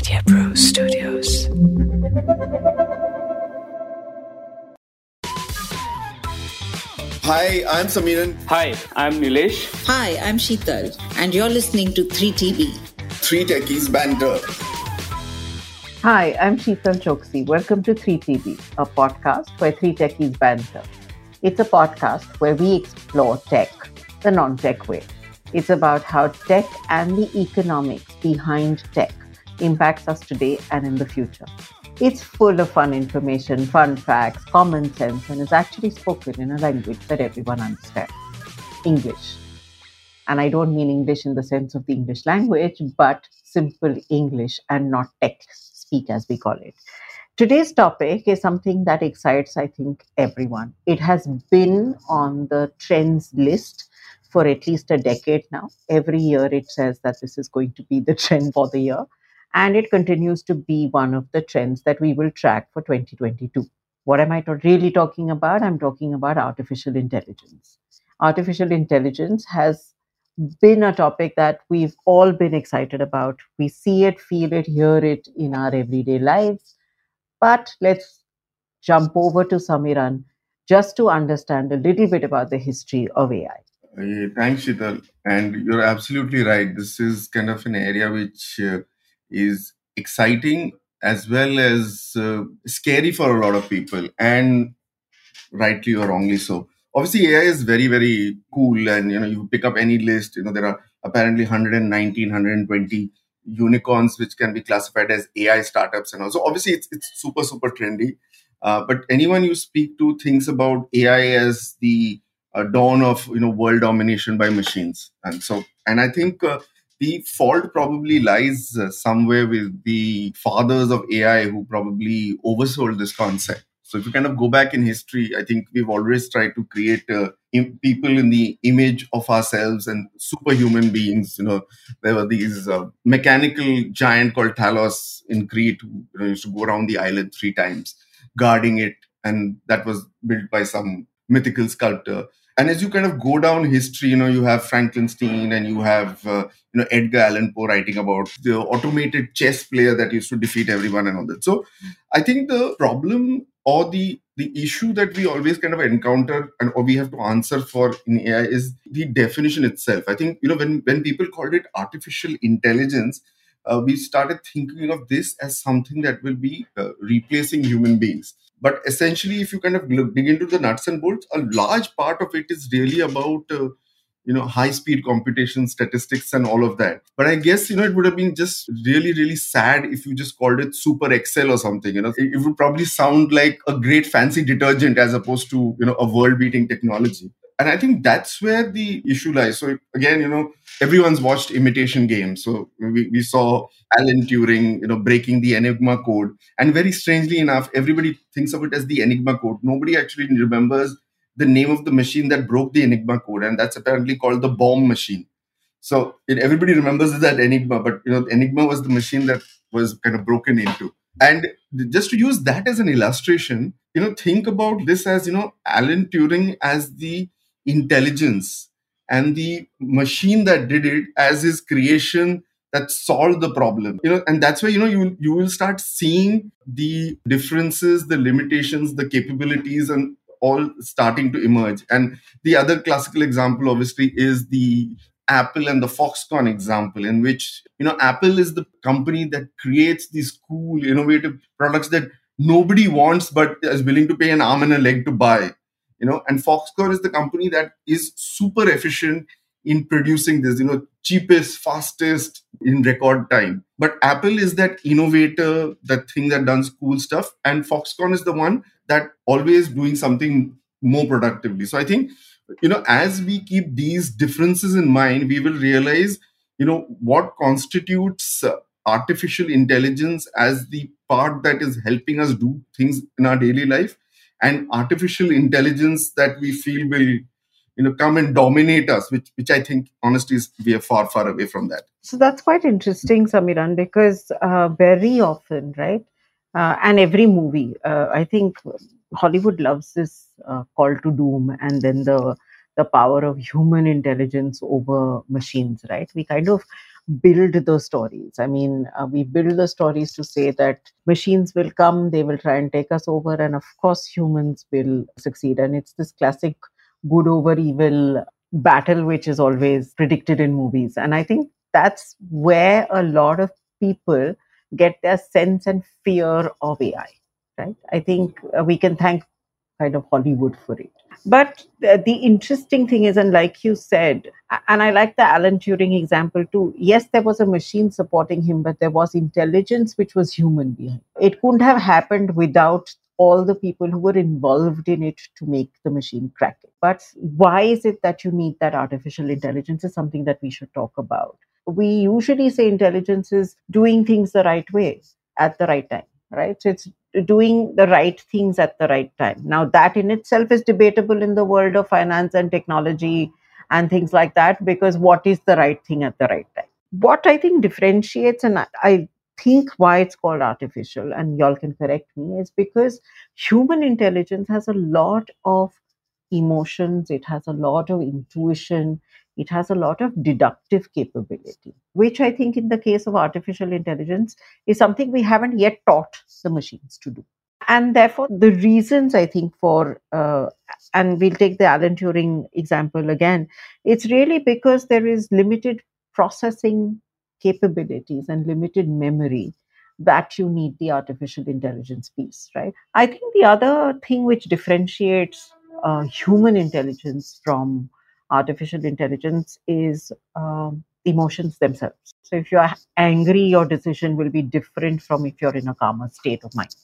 Media Pro Studios. Hi, I'm Samiran. Hi, I'm Nilesh. Hi, I'm Sheetal, and you're listening to 3TB. Three Techies Banter. Hi, I'm Sheetal Choksi. Welcome to 3TB, a podcast where three techies banter. It's a podcast where we explore tech, the non tech way. It's about how tech and the economics behind tech impacts us today and in the future. It's full of fun information, fun facts, common sense, and is actually spoken in a language that everyone understands English. And I don't mean English in the sense of the English language, but simple English and not tech speak, as we call it. Today's topic is something that excites, I think, everyone. It has been on the trends list for at least a decade now. Every year it says that this is going to be the trend for the year and it continues to be one of the trends that we will track for 2022. What am I really talking about? I'm talking about artificial intelligence. Artificial intelligence has been a topic that we've all been excited about. We see it, feel it, hear it in our everyday lives. But let's jump over to Samiran just to understand a little bit about the history of AI. Uh, thanks, Sheetal. And you're absolutely right. This is kind of an area which uh, is exciting as well as uh, scary for a lot of people, and rightly or wrongly so. Obviously, AI is very, very cool, and you know, you pick up any list. You know, there are apparently 119, 120 unicorns which can be classified as AI startups, and also obviously it's it's super, super trendy. Uh, but anyone you speak to thinks about AI as the uh, dawn of you know world domination by machines, and so and I think uh, the fault probably lies uh, somewhere with the fathers of AI who probably oversold this concept. So if you kind of go back in history, I think we've always tried to create uh, im- people in the image of ourselves and superhuman beings. You know, there were these uh, mechanical giant called Talos in Crete who you know, used to go around the island three times, guarding it, and that was built by some mythical sculptor and as you kind of go down history you know you have frankenstein and you have uh, you know edgar allan poe writing about the automated chess player that used to defeat everyone and all that. So i think the problem or the the issue that we always kind of encounter and or we have to answer for in ai is the definition itself. I think you know when when people called it artificial intelligence uh, we started thinking of this as something that will be uh, replacing human beings but essentially if you kind of dig into the nuts and bolts a large part of it is really about uh, you know high speed computation statistics and all of that. But i guess you know it would have been just really really sad if you just called it super excel or something you know? It, it would probably sound like a great fancy detergent as opposed to you know a world beating technology and i think that's where the issue lies. So again you know everyone's watched imitation games. So we, we saw alan turing you know breaking the enigma code. And very strangely enough everybody thinks of it as the enigma code. Nobody actually remembers the name of the machine that broke the enigma code. And that's apparently called the bombe machine. So it, everybody remembers that enigma but you know enigma was the machine that was kind of broken into. And just to use that as an illustration you know think about this as you know alan turing as the intelligence and the machine that did it as his creation that solved the problem. You know and that's why you know you you will start seeing the differences the limitations the capabilities and all starting to emerge. And the other classical example obviously is the apple and the foxconn example in which you know apple is the company that creates these cool innovative products that nobody wants but is willing to pay an arm and a leg to buy you know and foxconn is the company that is super efficient in producing this you know cheapest fastest in record time. But apple is that innovator that thing that does cool stuff and foxconn is the one that always doing something more productively. So i think you know as we keep these differences in mind we will realize you know what constitutes uh, artificial intelligence as the part that is helping us do things in our daily life and artificial intelligence that we feel will you know come and dominate us which which i think honestly is we are far far away from that So that's quite interesting, Samiran, because uh, very often, right, uh, and every movie, uh, I think Hollywood loves this uh, call to doom, and then the the power of human intelligence over machines, right? We kind of build those stories. I mean, uh, we build the stories to say that machines will come, they will try and take us over, and of course, humans will succeed. And it's this classic good over evil battle which is always predicted in movies. And I think that's where a lot of people get their sense and fear of AI. Right? I think uh, we can thank kind of Hollywood for it. But the, the interesting thing is, and like you said, and I like the Alan Turing example too. Yes, there was a machine supporting him, but there was intelligence which was human behind. It couldn't have happened without all the people who were involved in it to make the machine crack it. But why is it that you need that artificial intelligence is something that we should talk about. We usually say intelligence is doing things the right way at the right time, right? So it's doing the right things at the right time. Now, that in itself is debatable in the world of finance and technology and things like that, because what is the right thing at the right time? What I think differentiates, and I think why it's called artificial, and y'all can correct me, is because human intelligence has a lot of emotions, it has a lot of intuition, it has a lot of deductive capability, which I think in the case of artificial intelligence is something we haven't yet taught the machines to do. And therefore, the reasons I think for, uh, and we'll take the Alan Turing example again, it's really because there is limited processing capabilities and limited memory that you need the artificial intelligence piece, right? I think the other thing which differentiates uh, human intelligence from artificial intelligence is um, emotions themselves. So if you're angry, your decision will be different from if you're in a calmer state of mind.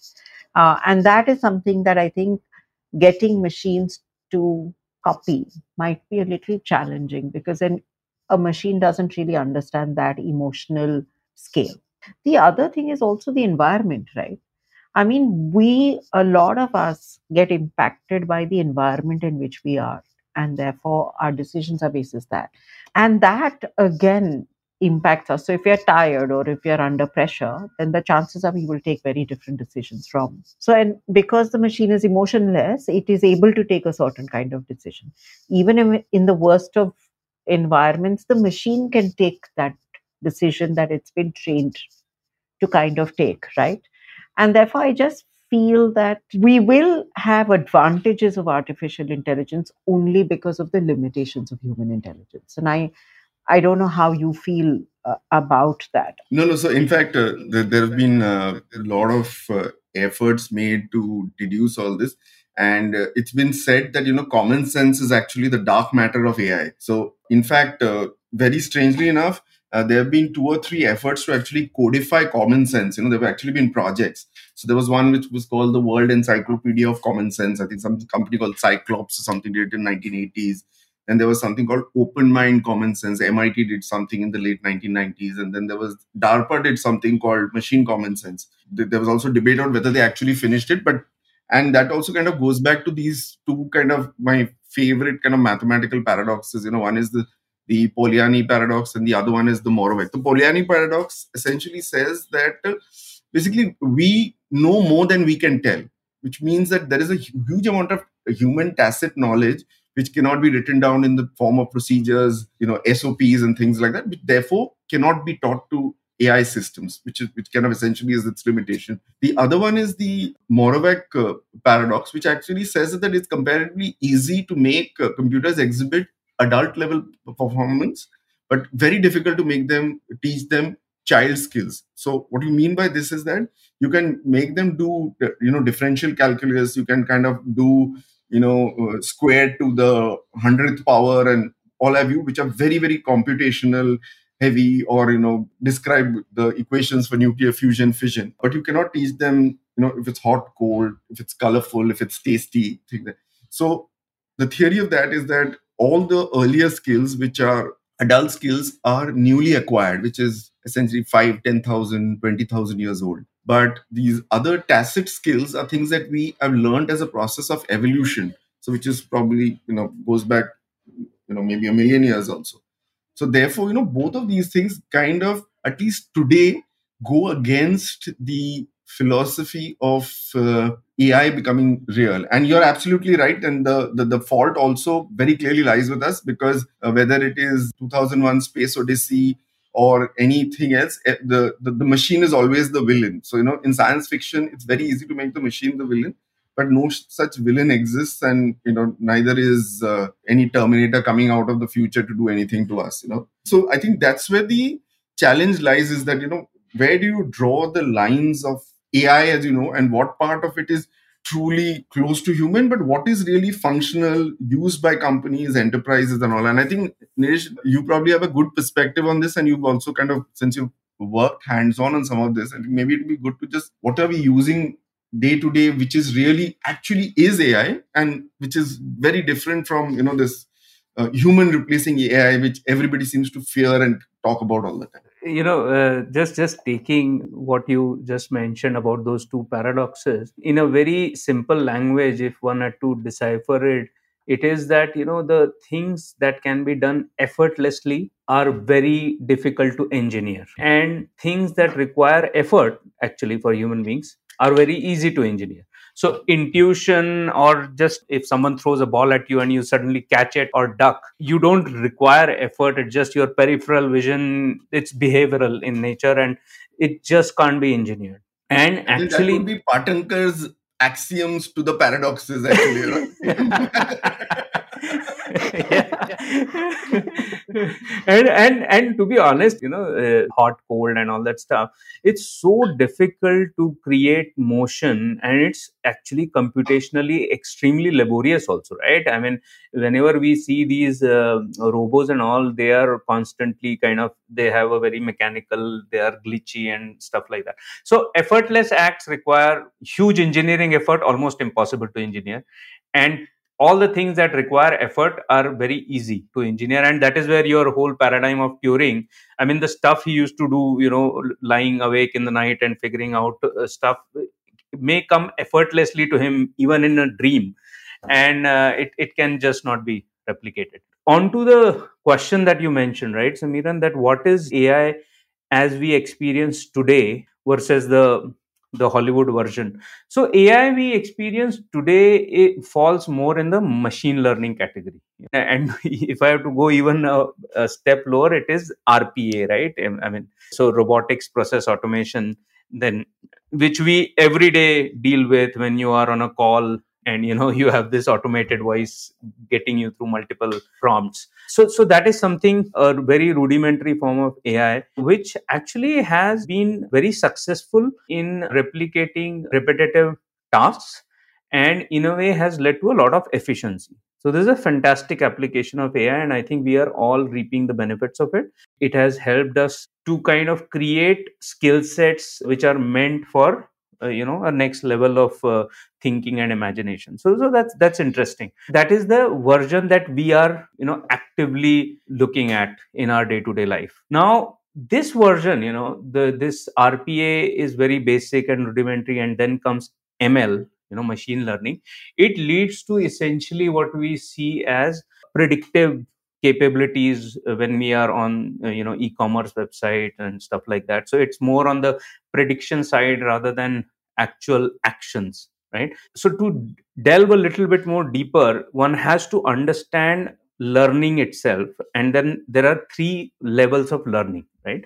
Uh, and that is something that I think getting machines to copy might be a little challenging because then a machine doesn't really understand that emotional scale. The other thing is also the environment, right? I mean, we, a lot of us get impacted by the environment in which we are, and therefore our decisions are basis that. And that again impacts us. So if you're tired or if you're under pressure, then the chances are we will take very different decisions from. So and because the machine is emotionless, it is able to take a certain kind of decision. Even in, in the worst of environments, the machine can take that decision that it's been trained to kind of take, right? And therefore, I just feel that we will have advantages of artificial intelligence only because of the limitations of human intelligence. And I, I don't know how you feel uh, about that. No, no. So, in fact, uh, there, there, have been uh, a lot of uh, efforts made to deduce all this and uh, it's been said that you know common sense is actually the dark matter of ai so in fact uh, very strangely enough there have been two or three efforts to actually codify common sense you know there have actually been projects so there was one which was called the world encyclopedia of common sense. I think some company called cyclops or something did it in 1980s and there was something called open mind common sense. Mit did something in the late 1990s and then there was darpa did something called machine common sense. There was also debate on whether they actually finished it but and that also kind of goes back to these two kind of my favorite kind of mathematical paradoxes. You know one is the the Polanyi paradox and the other one is the Moravec. The Polanyi paradox essentially says that uh, basically we know more than we can tell, which means that there is a huge amount of human tacit knowledge which cannot be written down in the form of procedures, you know, SOPs and things like that, which therefore cannot be taught to AI systems, which is which kind of essentially is its limitation. The other one is the Moravec uh, paradox, which actually says that it's comparatively easy to make uh, computers exhibit adult level performance, but very difficult to make them teach them child skills. So what you mean by this is that you can make them do you know differential calculus. You can kind of do you know uh, squared to the hundredth power and all have you, which are very very computational heavy or you know describe the equations for nuclear fusion fission but you cannot teach them you know if it's hot cold if it's colorful if it's tasty so the theory of that is that all the earlier skills which are adult skills are newly acquired which is essentially 5 10000 20000 years old. But these other tacit skills are things that we have learned as a process of evolution. So which is probably you know goes back you know maybe a million years also. So therefore, you know, both of these things kind of, at least today, go against the philosophy of uh, AI becoming real. And you're absolutely right. And the, the, the fault also very clearly lies with us because uh, whether it is 2001 Space Odyssey or anything else eh, the, the the machine is always the villain so you know in science fiction it's very easy to make the machine the villain but no such villain exists and you know neither is uh, any terminator coming out of the future to do anything to us you know so i think that's where the challenge lies is that you know where do you draw the lines of ai as you know and what part of it is truly close to human but what is really functional used by companies enterprises and all. And i think Nish, you probably have a good perspective on this and you've also kind of since you've worked hands on on some of this and maybe it'd be good to just what are we using day to day which is really actually is ai and which is very different from you know this uh, human replacing ai which everybody seems to fear and talk about all the time you know uh, just just taking what you just mentioned about those two paradoxes in a very simple language if one had to decipher it it is that you know the things that can be done effortlessly are very difficult to engineer. And things that require effort actually for human beings are very easy to engineer so intuition or just if someone throws a ball at you and you suddenly catch it or duck you don't require effort. It's just your peripheral vision. It's behavioral in nature and it just can't be engineered. And actually that would be Patankar's axioms to the paradoxes actually? and and and to be honest you know uh, hot cold and all that stuff it's so difficult to create motion and it's actually computationally extremely laborious also right? I mean whenever we see these uh, robots and all they are constantly kind of they have a very mechanical they are glitchy and stuff like that. So effortless acts require huge engineering effort almost impossible to engineer. And all the things that require effort are very easy to engineer and that is where your whole paradigm of turing i mean the stuff he used to do you know lying awake in the night and figuring out uh, stuff may come effortlessly to him even in a dream. And uh, it, it can just not be replicated. On to the question that you mentioned right samiran that what is ai as we experience today versus the the Hollywood version. So AI we experience today it falls more in the machine learning category. And if I have to go even a, a step lower, it is RPA, right? I mean, so robotics process automation, then which we every day deal with when you are on a call and you know you have this automated voice getting you through multiple prompts. So so that is something a very rudimentary form of ai which actually has been very successful in replicating repetitive tasks and in a way has led to a lot of efficiency. So this is a fantastic application of ai and i think we are all reaping the benefits of it. It has helped us to kind of create skill sets which are meant for uh, you know a next level of uh, thinking and imagination. So so that's that's interesting. That is the version that we are you know actively looking at in our day to day life. Now this version you know the this rpa is very basic and rudimentary and then comes ml you know machine learning. It leads to essentially what we see as predictive capabilities when we are on uh, you know e-commerce website and stuff like that. So it's more on the prediction side rather than actual actions right? So to delve a little bit more deeper one has to understand learning itself. And then there are three levels of learning right?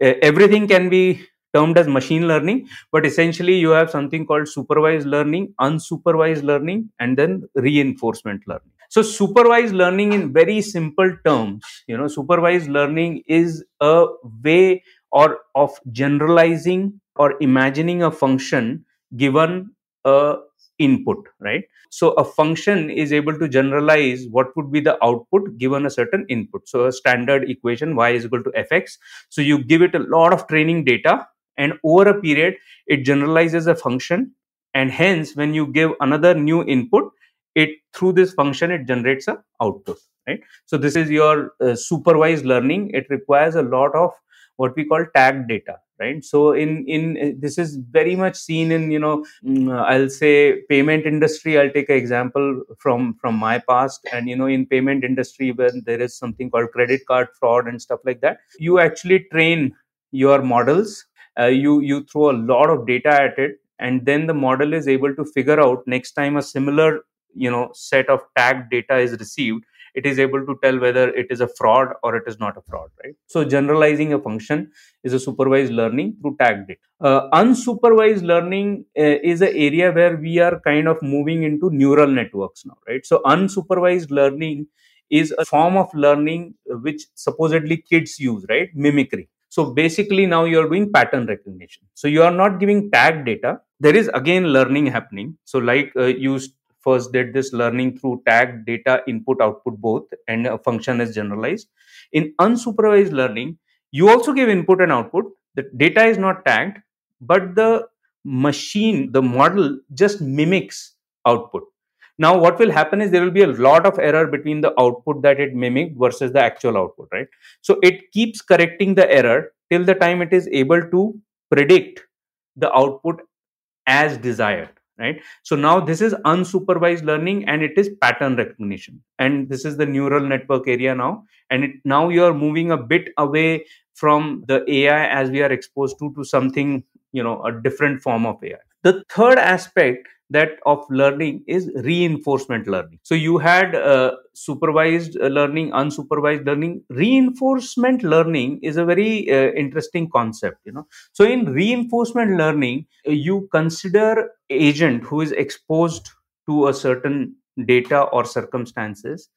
Everything can be termed as machine learning but essentially you have something called supervised learning unsupervised learning and then reinforcement learning so supervised learning in very simple terms you know supervised learning is a way or of generalizing or imagining a function given a input right? So a function is able to generalize what would be the output given a certain input. So a standard equation y is equal to fx. So you give it a lot of training data and over a period it generalizes a function. And hence when you give another new input it through this function it generates a output right? So this is your uh, supervised learning. It requires a lot of what we call tag data right? So in in this is very much seen in you know mm, i'll say payment industry. I'll take an example from from my past. And you know in payment industry when there is something called credit card fraud and stuff like that you actually train your models. Uh, you you throw a lot of data at it. And then the model is able to figure out next time a similar you know set of tag data is received it is able to tell whether it is a fraud or it is not a fraud right? So generalizing a function is a supervised learning through tagged data. Uh, unsupervised learning uh, is an area where we are kind of moving into neural networks now right? So unsupervised learning is a form of learning which supposedly kids use right? Mimicry. So basically now you're doing pattern recognition. So you are not giving tag data. There is again learning happening. So like uh, you first did this learning through tag data input output both and a function is generalized. In unsupervised learning you also give input and output. The data is not tagged but the machine the model just mimics output. Now what will happen is there will be a lot of error between the output that it mimicked versus the actual output right? So it keeps correcting the error till the time it is able to predict the output as desired right? So now this is unsupervised learning and it is pattern recognition. And this is the neural network area now. And it, now you are moving a bit away from the ai as we are exposed to to something you know a different form of ai the third aspect that of learning is reinforcement learning. So you had uh, supervised uh, learning unsupervised learning. Reinforcement learning is a very uh, interesting concept you know. So in reinforcement learning uh, you consider agent who is exposed to a certain data or circumstances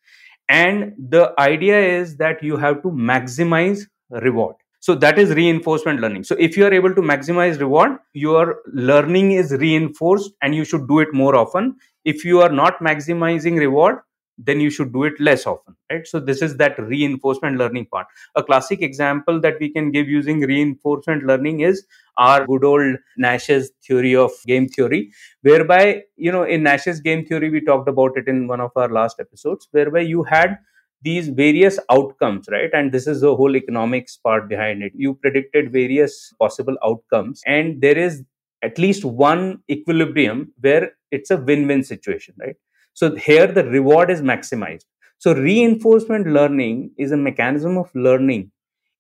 and the idea is that you have to maximize reward so that is reinforcement learning. So if you are able to maximize reward, your learning is reinforced and you should do it more often. If you are not maximizing reward, then you should do it less often right so this is that reinforcement learning part a classic example that we can give using reinforcement learning is our good old nash's theory of game theory whereby you know in nash's game theory we talked about it in one of our last episodes whereby you had these various outcomes right? And this is the whole economics part behind it. You predicted various possible outcomes and there is at least one equilibrium where it's a win-win situation right? So here the reward is maximized. So reinforcement learning is a mechanism of learning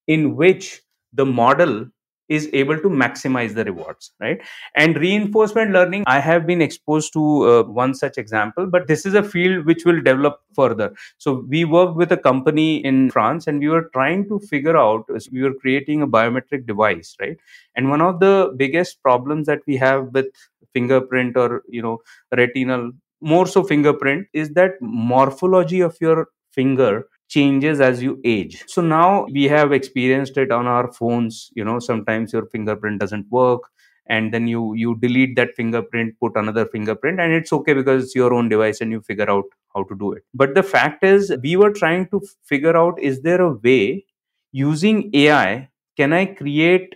in which the model is able to maximize the rewards right? And reinforcement learning i have been exposed to uh, one such example but this is a field which will develop further. So we worked with a company in france and we were trying to figure out we were creating a biometric device right? And one of the biggest problems that we have with fingerprint or you know retinal more so fingerprint is that morphology of your finger changes as you age. So now we have experienced it on our phones you know sometimes your fingerprint doesn't work and then you you delete that fingerprint put another fingerprint and it's okay because it's your own device and you figure out how to do it. But the fact is we were trying to figure out is there a way using ai can i create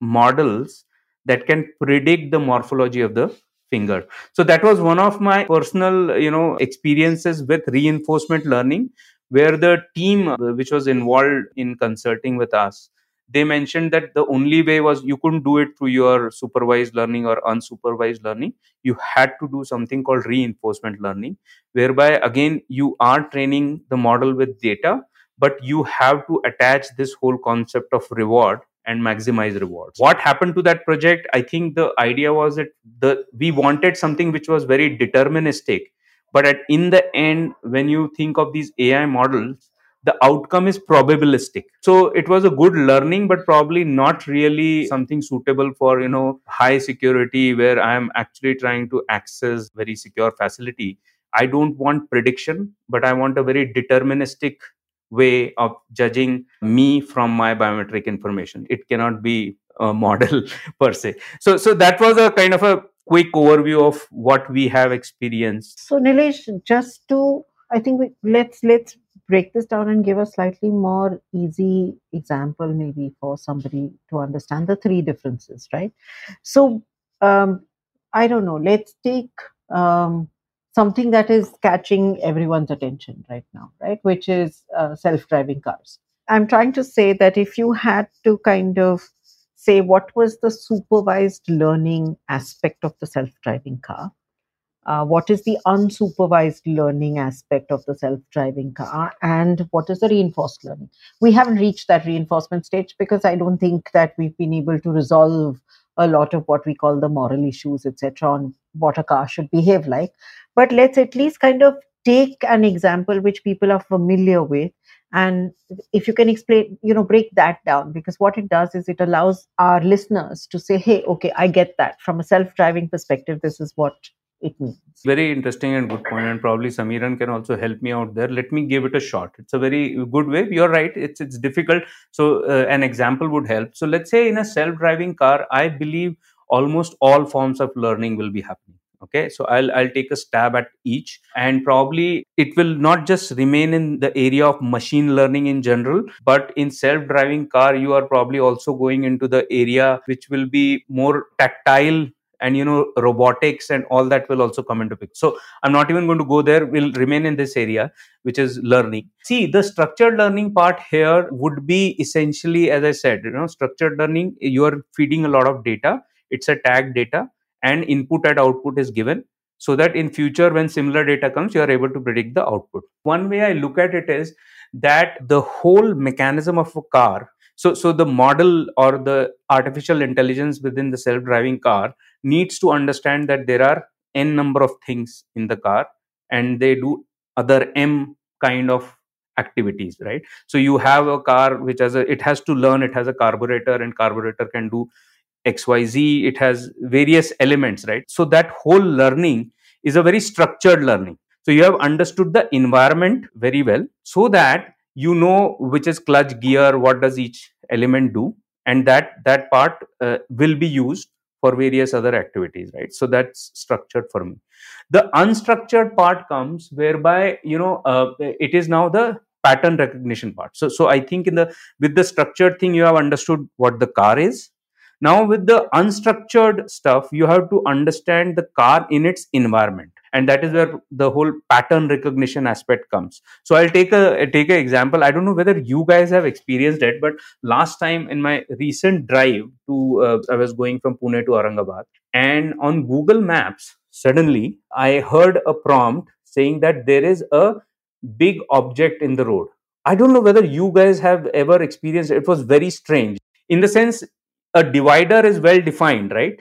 models that can predict the morphology of the finger? So that was one of my personal you know experiences with reinforcement learning where the team uh, which was involved in consulting with us they mentioned that the only way was you couldn't do it through your supervised learning or unsupervised learning. You had to do something called reinforcement learning whereby again you are training the model with data but you have to attach this whole concept of reward and maximize rewards. What happened to that project? I think the idea was that the we wanted something which was very deterministic but at, in the end when you think of these ai models the outcome is probabilistic. So it was a good learning but probably not really something suitable for you know high security where i am actually trying to access very secure facility. I don't want prediction but i want a very deterministic way of judging me from my biometric information. It cannot be a model per se. So so that was a kind of a quick overview of what we have experienced. So, Nilesh, just to, I think we, let's let's break this down and give a slightly more easy example, maybe for somebody to understand the three differences, right? So, um, I don't know. Let's take um, something that is catching everyone's attention right now, right? Which is uh, self-driving cars. I'm trying to say that if you had to kind of say what was the supervised learning aspect of the self-driving car? Uh, what is the unsupervised learning aspect of the self-driving car? And what is the reinforced learning? We haven't reached that reinforcement stage because i don't think that we've been able to resolve a lot of what we call the moral issues etc on what a car should behave like. But let's at least kind of take an example which people are familiar with and if you can explain you know break that down because what it does is it allows our listeners to say hey okay i get that. From a self-driving perspective this is what it means. Very interesting and good point and probably samiran can also help me out there. Let me give it a shot. It's a very good way. You're right. It's it's difficult. So uh, an example would help. So let's say in a self-driving car i believe almost all forms of learning will be happening okay so i'll i'll take a stab at each. And probably it will not just remain in the area of machine learning in general but in self driving car you are probably also going into the area which will be more tactile and you know robotics and all that will also come into picture. So i'm not even going to go there. We'll remain in this area which is learning. See the structured learning part here would be essentially as i said you know structured learning you are feeding a lot of data. It's a tag data and input at output is given so that in future when similar data comes you are able to predict the output. One way i look at it is that the whole mechanism of a car so so the model or the artificial intelligence within the self driving car needs to understand that there are n number of things in the car and they do other m kind of activities right? So you have a car which has a it has to learn it has a carburetor and carburetor can do xyz it has various elements right? So that whole learning is a very structured learning. So you have understood the environment very well so that you know which is clutch gear what does each element do and that that part uh, will be used for various other activities right? So that's structured for me. The unstructured part comes whereby you know uh, it is now the pattern recognition part. So so i think in the with the structured thing you have understood what the car is now, with the unstructured stuff, you have to understand the car in its environment, and that is where the whole pattern recognition aspect comes. So, I'll take a take an example. I don't know whether you guys have experienced it, but last time in my recent drive to, uh, I was going from Pune to Aurangabad, and on Google Maps, suddenly I heard a prompt saying that there is a big object in the road. I don't know whether you guys have ever experienced it. It was very strange in the sense a divider is well defined right?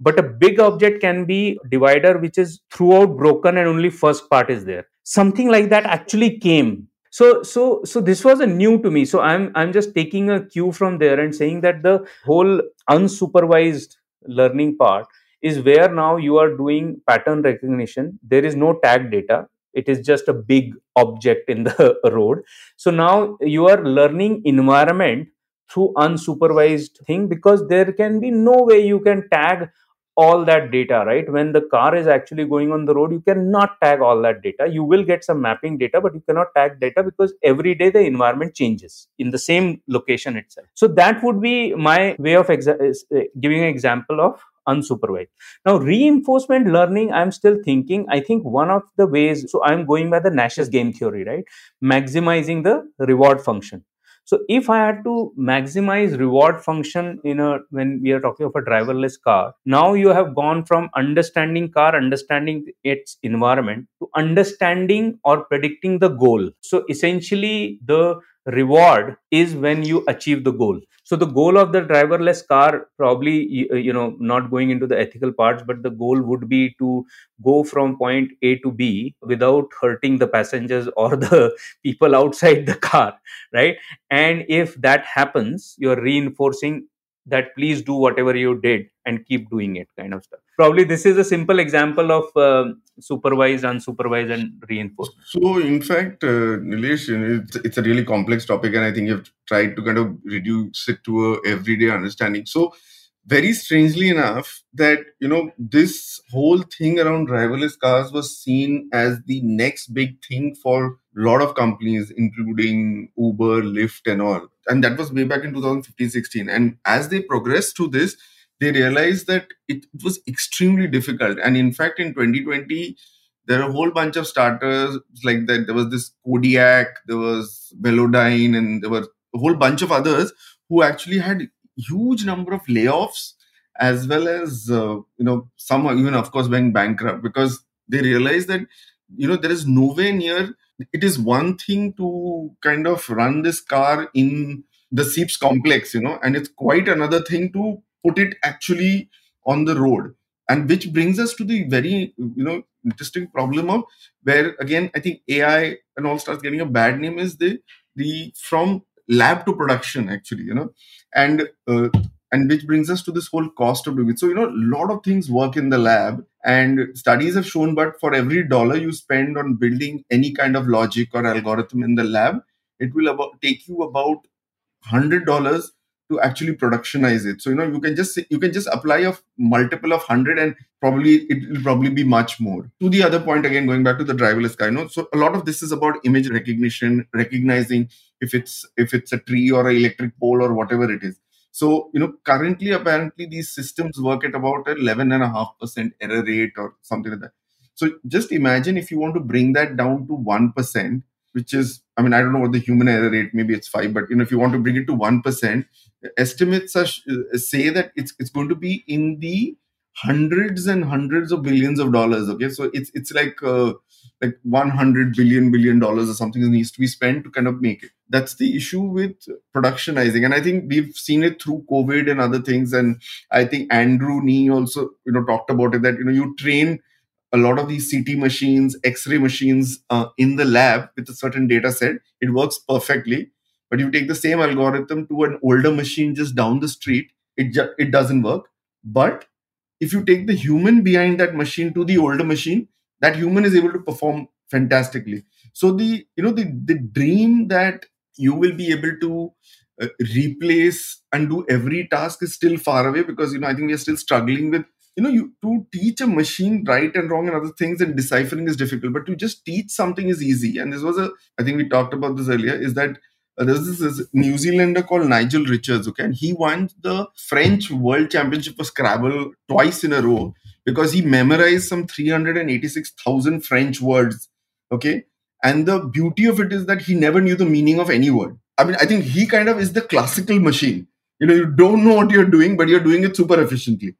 But a big object can be divider which is throughout broken and only first part is there. Something like that actually came. So so so this was a new to me. So i'm i'm just taking a cue from there and saying that the whole unsupervised learning part is where now you are doing pattern recognition. There is no tag data. It is just a big object in the road. So now you are learning environment through unsupervised thing because there can be no way you can tag all that data right? When the car is actually going on the road you cannot tag all that data. You will get some mapping data but you cannot tag data because every day the environment changes in the same location itself. So that would be my way of exa- uh, giving an example of unsupervised. Now reinforcement learning i'm still thinking. I think one of the ways so i'm going by the nash's game theory right? Maximizing the reward function so if I had to maximize reward function in a when we are talking of a driverless car, now you have gone from understanding car, understanding its environment to understanding or predicting the goal. So essentially the reward is when you achieve the goal. So the goal of the driverless car probably uh, you know not going into the ethical parts but the goal would be to go from point a to b without hurting the passengers or the people outside the car right? And if that happens you're reinforcing that please do whatever you did and keep doing it kind of stuff. Probably this is a simple example of uh, supervised unsupervised and reinforced so in fact uh, nilesh it's, it's a really complex topic and i think you've tried to kind of reduce it to a everyday understanding. So very strangely enough that you know this whole thing around driverless cars was seen as the next big thing for a lot of companies including uber lyft and all and that was way back in 2015-16 and as they progressed to this they realized that it, it was extremely difficult. And in fact in 2020 there are a whole bunch of starters like that there was this kodiak there was velodyne and there were a whole bunch of others who actually had huge number of layoffs as well as uh, you know some even of course went bankrupt because they realized that you know there is nowhere near it is one thing to kind of run this car in the SEEPZ complex you know and it's quite another thing to put it actually on the road. And which brings us to the very you know interesting problem of where again i think ai and all starts getting a bad name is the the from lab to production actually you know. And uh, and which brings us to this whole cost of doing it. So you know a lot of things work in the lab and studies have shown but for every dollar you spend on building any kind of logic or algorithm in the lab it will about take you about hundred dollars to actually productionize it. So you know you can just you can just apply a multiple of hundred and probably it will probably be much more. To the other point again, going back to the driverless car, you know, so a lot of this is about image recognition, recognizing if it's if it's a tree or an electric pole or whatever it is. So you know currently apparently these systems work at about eleven and a half percent error rate or something like that. So just imagine if you want to bring that down to one percent which is i mean i don't know what the human error rate maybe it's 5 but you know if you want to bring it to 1% estimates are, uh, say that it's it's going to be in the hundreds and hundreds of billions of dollars okay so it's it's like uh, like 100 billion billion dollars or something that needs to be spent to kind of make it that's the issue with productionizing and i think we've seen it through covid and other things and i think andrew ng also you know talked about it that you know you train a lot of these CT machines, X-ray machines uh, in the lab with a certain data set. It works perfectly. But you take the same algorithm to an older machine just down the street, it ju- it doesn't work. But if you take the human behind that machine to the older machine, that human is able to perform fantastically. So the you know the the dream that you will be able to uh, replace and do every task is still far away because you know I think we are still struggling with you know you to teach a machine right and wrong and other things and deciphering is difficult but to just teach something is easy. And this was a i think we talked about this earlier is that uh, there's this, this New Zealander called Nigel Richards, okay, and he won the French World Championship for Scrabble twice in a row because he memorized some 386,000 French words, okay. And the beauty of it is that he never knew the meaning of any word. I mean, I think he kind of is the classical machine. You know, you don't know what you're doing, but you're doing it super efficiently.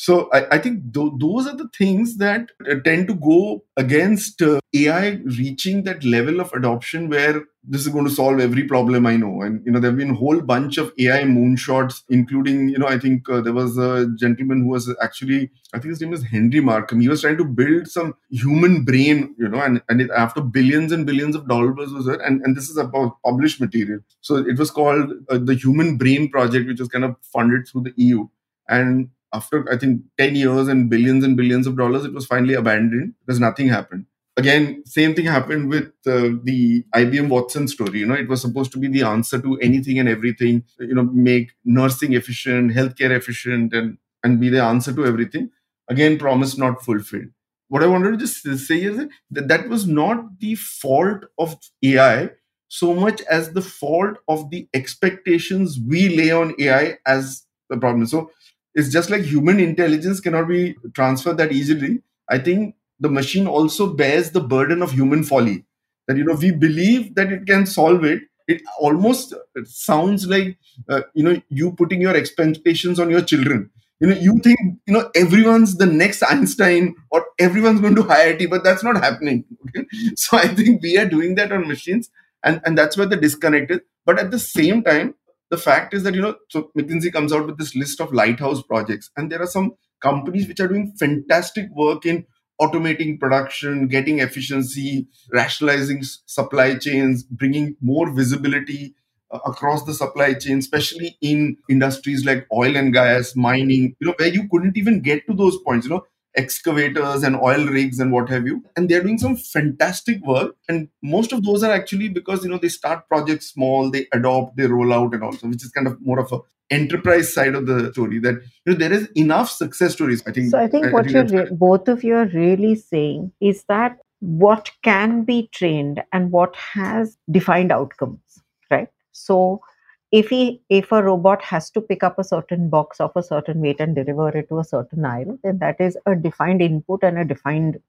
So I, I think th- those are the things that uh, tend to go against uh, AI reaching that level of adoption where this is going to solve every problem I know. And you know there have been a whole bunch of AI moonshots, including you know I think uh, there was a gentleman who was actually I think his name is Henry Markram. He was trying to build some human brain, you know, and and it, after billions and billions of dollars was there, and and this is about published material. So it was called uh, the Human Brain Project, which was kind of funded through the EU. And after I think 10 years and billions and billions of dollars, it was finally abandoned because nothing happened. Again, same thing happened with uh, the IBM Watson story. You know, it was supposed to be the answer to anything and everything. You know, make nursing efficient, healthcare efficient, and and be the answer to everything. Again, promise not fulfilled. What I wanted to just say is that that was not the fault of AI so much as the fault of the expectations we lay on AI as the problem. So it's just like human intelligence cannot be transferred that easily. I think the machine also bears the burden of human folly. That you know we believe that it can solve it. It almost sounds like uh, you know you putting your expectations on your children. You know you think you know everyone's the next Einstein or everyone's going to IIT, but that's not happening. Okay? So I think we are doing that on machines, and and that's where the disconnect is. But at the same time, the fact is that you know so mckinsey comes out with this list of lighthouse projects and there are some companies which are doing fantastic work in automating production getting efficiency rationalizing supply chains bringing more visibility uh, across the supply chain especially in industries like oil and gas mining you know where you couldn't even get to those points you know excavators and oil rigs and what have you. And they're doing some fantastic work. And most of those are actually because you know they start projects small they adopt they roll out and also which is kind of more of a enterprise side of the story that you know there is enough success stories i think. So i think I, what I think you're re- both of you are really saying is that what can be trained and what has defined outcomes right? So if he if a robot has to pick up a certain box of a certain weight and deliver it to a certain aisle then that is a defined input and a defined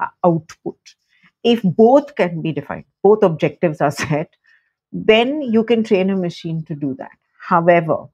uh, output. If both can be defined both objectives are set then you can train a machine to do that. However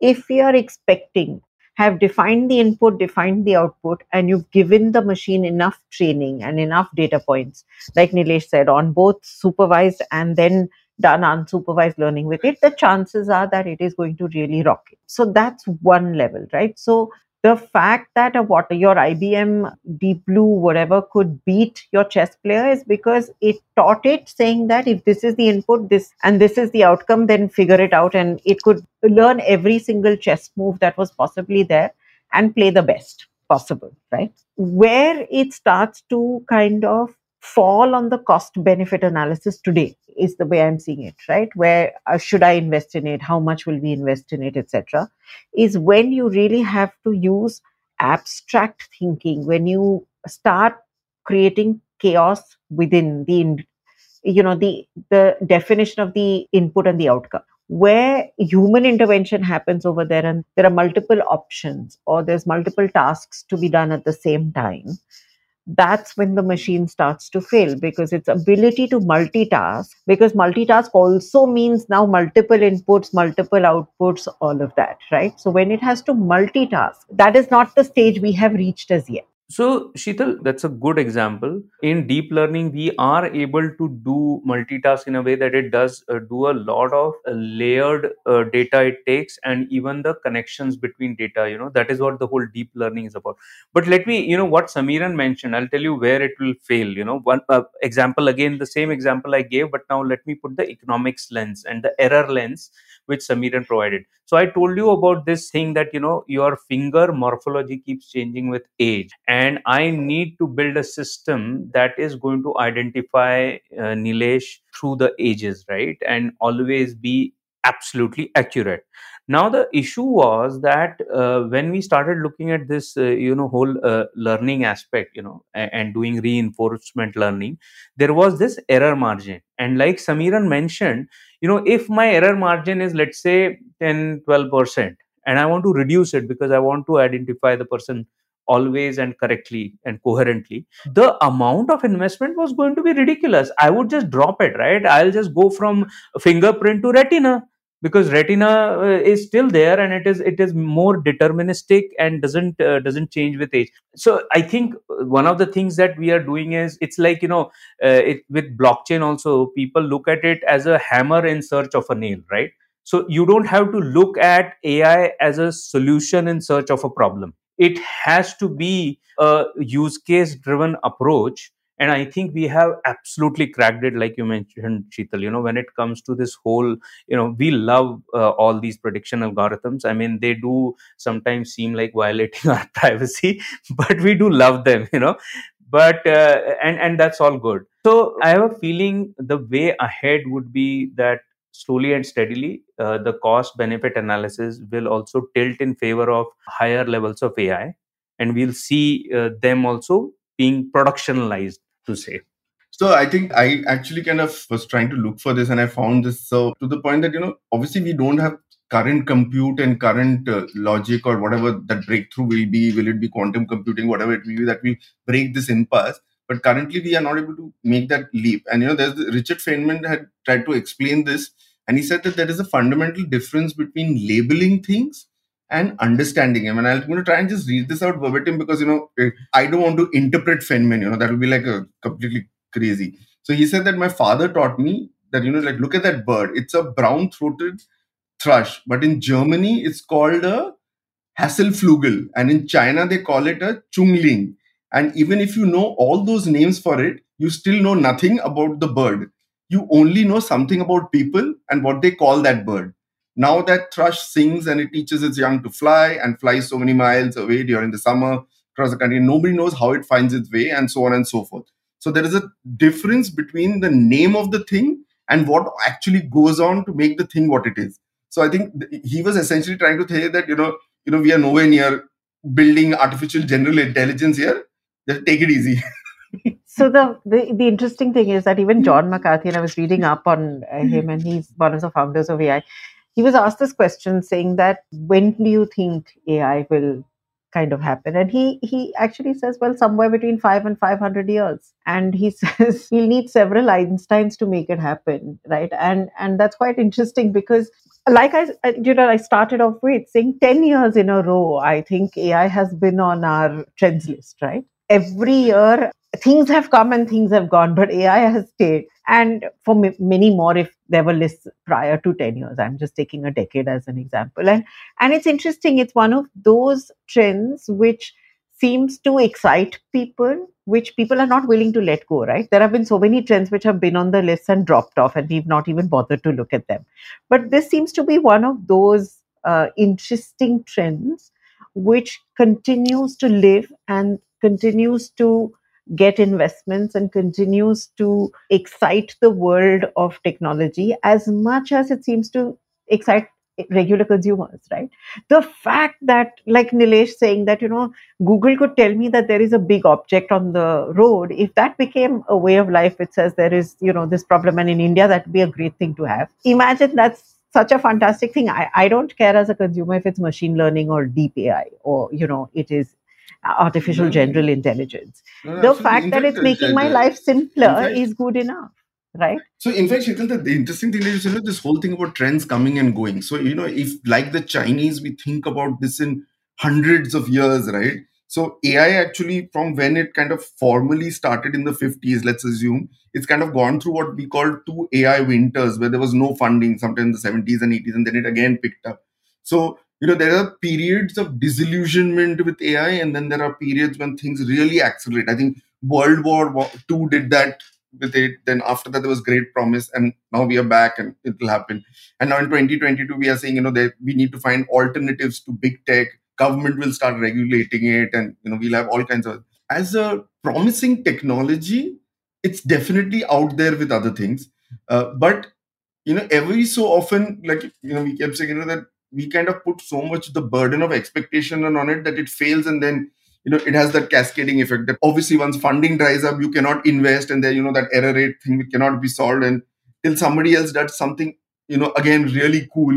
if we are expecting have defined the input defined the output and you've given the machine enough training and enough data points like nilesh said on both supervised and then done unsupervised learning with it, the chances are that it is going to really rock it. So that's one level, right? So the fact that a what your IBM Deep Blue whatever could beat your chess player is because it taught it saying that if this is the input this and this is the outcome then figure it out and it could learn every single chess move that was possibly there and play the best possible right where it starts to kind of fall on the cost benefit analysis today is the way i'm seeing it right? Where uh, should i invest in it? How much will we invest in it etc is when you really have to use abstract thinking when you start creating chaos within the you know the the definition of the input and the outcome. Where human intervention happens over there and there are multiple options or there's multiple tasks to be done at the same time that's when the machine starts to fail because its ability to multitask because multitask also means now multiple inputs multiple outputs all of that right? So when it has to multitask that is not the stage we have reached as yet so, Sheetal, that's a good example. In deep learning, we are able to do multitask in a way that it does uh, do a lot of uh, layered uh, data it takes and even the connections between data. You know, that is what the whole deep learning is about. But let me, you know, what Samiran mentioned, I'll tell you where it will fail. You know, one uh, example, again, the same example I gave, but now let me put the economics lens and the error lens which Samiran provided. So I told you about this thing that you know your finger morphology keeps changing with age, and I need to build a system that is going to identify uh, Nilesh through the ages, right, and always be absolutely accurate. Now the issue was that uh, when we started looking at this uh, you know whole uh, learning aspect you know and, and, doing reinforcement learning there was this error margin. And like samiran mentioned you know if my error margin is let's say 10 12% and i want to reduce it because i want to identify the person always and correctly and coherently the amount of investment was going to be ridiculous. I would just drop it right? I'll just go from fingerprint to retina because retina uh, is still there and it is it is more deterministic and doesn't uh, doesn't change with age. So i think one of the things that we are doing is it's like you know uh, it, with blockchain also people look at it as a hammer in search of a nail right? So you don't have to look at ai as a solution in search of a problem. It has to be a use case driven approach and i think we have absolutely cracked it like you mentioned Sheetal you know when it comes to this whole you know we love uh, all these prediction algorithms. I mean they do sometimes seem like violating our privacy but we do love them you know. But uh, and and that's all good. So i have a feeling the way ahead would be that slowly and steadily uh, the cost benefit analysis will also tilt in favor of higher levels of ai and we'll see uh, them also being productionalized to say. So I think I actually kind of was trying to look for this and I found this. So to the point that, you know, obviously we don't have current compute and current uh, logic or whatever that breakthrough will be. Will it be quantum computing, whatever it will be that we break this impasse. But currently we are not able to make that leap. And, you know, there's Richard Feynman had tried to explain this. And he said that there is a fundamental difference between labeling things and understanding him. And I'm going to try and just read this out verbatim because, you know, I don't want to interpret Feynman, you know, that will be like a completely crazy. So he said that my father taught me that, you know, like, look at that bird. It's a brown throated thrush, but in Germany, it's called a Halsenflugel. And in China, they call it a Chungling. And even if you know all those names for it, you still know nothing about the bird. You only know something about people and what they call that bird. Now that thrush sings and it teaches its young to fly and flies so many miles away during the summer across the country. Nobody knows how it finds its way and so on and so forth. So there is a difference between the name of the thing and what actually goes on to make the thing what it is. So I think he was essentially trying to say that you know you know we are nowhere near building artificial general intelligence here. Just take it easy. so the, the the interesting thing is that even John McCarthy and I was reading up on uh, him and he's one of the founders of AI he was asked this question saying that when do you think AI will kind of happen? And he he actually says, well, somewhere between five and five hundred years. And he says we'll need several Einsteins to make it happen, right? And and that's quite interesting because like I, you know, I started off with saying 10 years in a row, I think AI has been on our trends list, right? Every year, things have come and things have gone, but AI has stayed. And for many more if there were lists prior to 10 years. I'm just taking a decade as an example. And and it's interesting it's one of those trends which seems to excite people which people are not willing to let go right? There have been so many trends which have been on the list and dropped off and we've not even bothered to look at them. But this seems to be one of those uh, interesting trends which continues to live and continues to get investments and continues to excite the world of technology as much as it seems to excite regular consumers right? The fact that like nilesh saying that you know google could tell me that there is a big object on the road if that became a way of life it says there is you know this problem and in india that would be a great thing to have. Imagine that's such a fantastic thing. I, I don't care as a consumer if it's machine learning or deep ai or you know it is artificial No, general intelligence No, the fact In that it's making uh, my life simpler fact- is good enough right So in fact, Sheetal, the, the interesting thing is you know this whole thing about trends coming and going. So you know, if like the Chinese, we think about this in hundreds of years, right? So AI actually, from when it kind of formally started in the 50s, let's assume, it's kind of gone through what we call two AI winters, where there was no funding, sometimes in the 70s and 80s, and then it again picked up. So you know, there are periods of disillusionment with AI, and then there are periods when things really accelerate. I think World War II did that with it. Then after that, there was great promise, and now we are back, and it will happen. And now in 2022, we are saying, you know, that we need to find alternatives to big tech. Government will start regulating it, and you know, we'll have all kinds of. As a promising technology, it's definitely out there with other things, uh, but you know, every so often, like you know, we kept saying, you know, that we kind of put so much the burden of expectation on it that it fails, and then you know it has that cascading effect that obviously once funding dries up you cannot invest and then you know that error rate thing cannot be solved and till somebody else does something you know again really cool.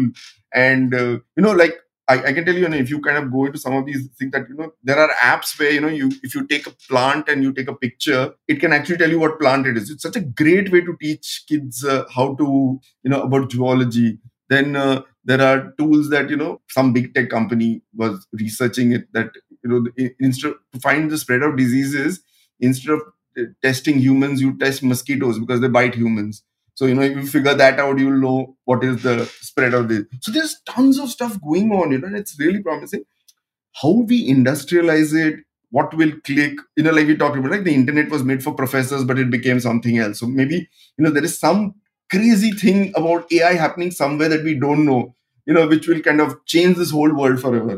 And uh, you know like I, I can tell you, if you kind of go into some of these things that you know there are apps where you know you if you take a plant and you take a picture it can actually tell you what plant it is. It's such a great way to teach kids uh, how to you know about zoology. Then uh, there are tools that you know some big tech company was researching it that you know instead to find the spread of diseases instead of uh, testing humans you test mosquitoes because they bite humans. So you know if you figure that out you'll know what is the spread of this. So there's tons of stuff going on you know it's really promising. How we industrialize it what will click you know like we talked about like the internet was made for professors but it became something else. So maybe you know there is some crazy thing about ai happening somewhere that we don't know you know which will kind of change this whole world forever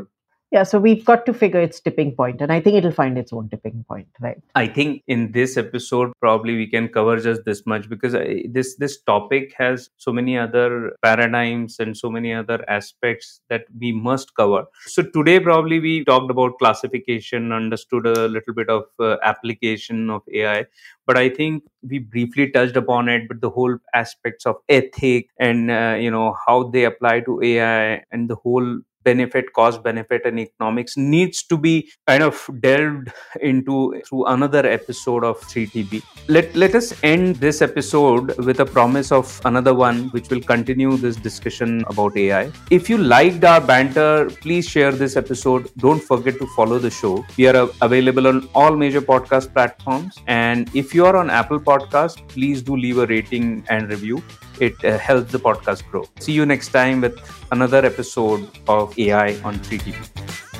yeah so we've got to figure its tipping point and i think it'll find its own tipping point right I think in this episode probably we can cover just this much because I, this this topic has so many other paradigms and so many other aspects that we must cover. So today probably we talked about classification, understood a little bit of uh, application of AI, but I think we briefly touched upon it. But the whole aspects of ethic and uh, you know how they apply to AI and the whole benefit cost benefit and economics needs to be kind of delved into through another episode of 3tb let let us end this episode with a promise of another one which will continue this discussion about ai if you liked our banter please share this episode. Don't forget to follow the show. We are available on all major podcast platforms. And if you are on apple podcast please do leave a rating and review it uh, helps the podcast grow. See you next time with another episode of ai on 3tb